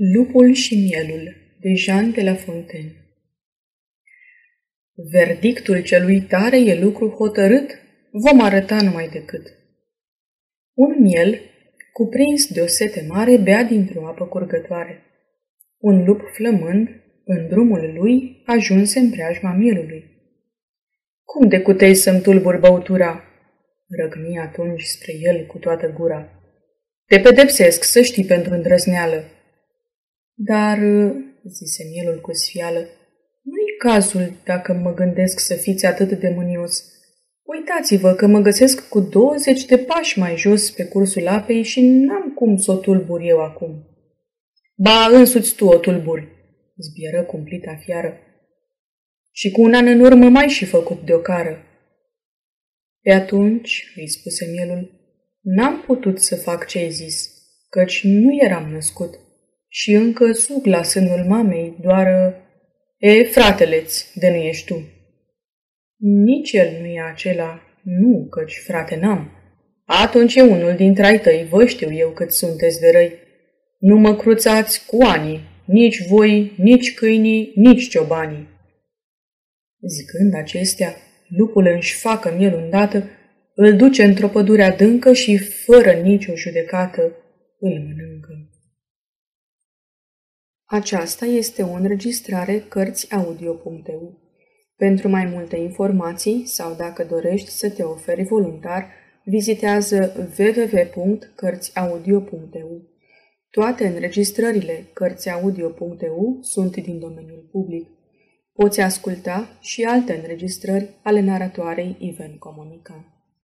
Lupul și mielul de Jean de la Fontaine Verdictul celui tare e lucru hotărât, vom arăta numai decât. Un miel, cuprins de o sete mare, bea dintr-o apă curgătoare. Un lup flămând, în drumul lui, ajunse în preajma mielului. Cum de cutei să-mi tulbur băutura?" răgni atunci spre el cu toată gura. Te pedepsesc, să știi pentru îndrăzneală. Dar, zise mielul cu sfială, nu-i cazul dacă mă gândesc să fiți atât de mânios. Uitați-vă că mă găsesc cu 20 de pași mai jos pe cursul apei și n-am cum să o tulbur eu acum. Ba, însuți tu o tulburi, zbieră cumplita fiară. Și cu un an în urmă mai și făcut de o cară. Pe atunci, îi spuse mielul, n-am putut să fac ce ai zis, căci nu eram născut și încă sug la sânul mamei, doar E, frateleți, de nu ești tu. Nici el nu e acela, nu, căci frate n-am. Atunci e unul dintre ai tăi, vă știu eu cât sunteți de răi. Nu mă cruțați cu anii, nici voi, nici câinii, nici ciobanii. Zicând acestea, lupul își facă miel îndată, îl duce într-o pădure adâncă și, fără nicio judecată, îl mănâncă. Aceasta este o înregistrare Cărțiaudio.eu. Pentru mai multe informații sau dacă dorești să te oferi voluntar, vizitează www.cărțiaudio.eu. Toate înregistrările Cărțiaudio.eu sunt din domeniul public. Poți asculta și alte înregistrări ale naratoarei Iven Comunica.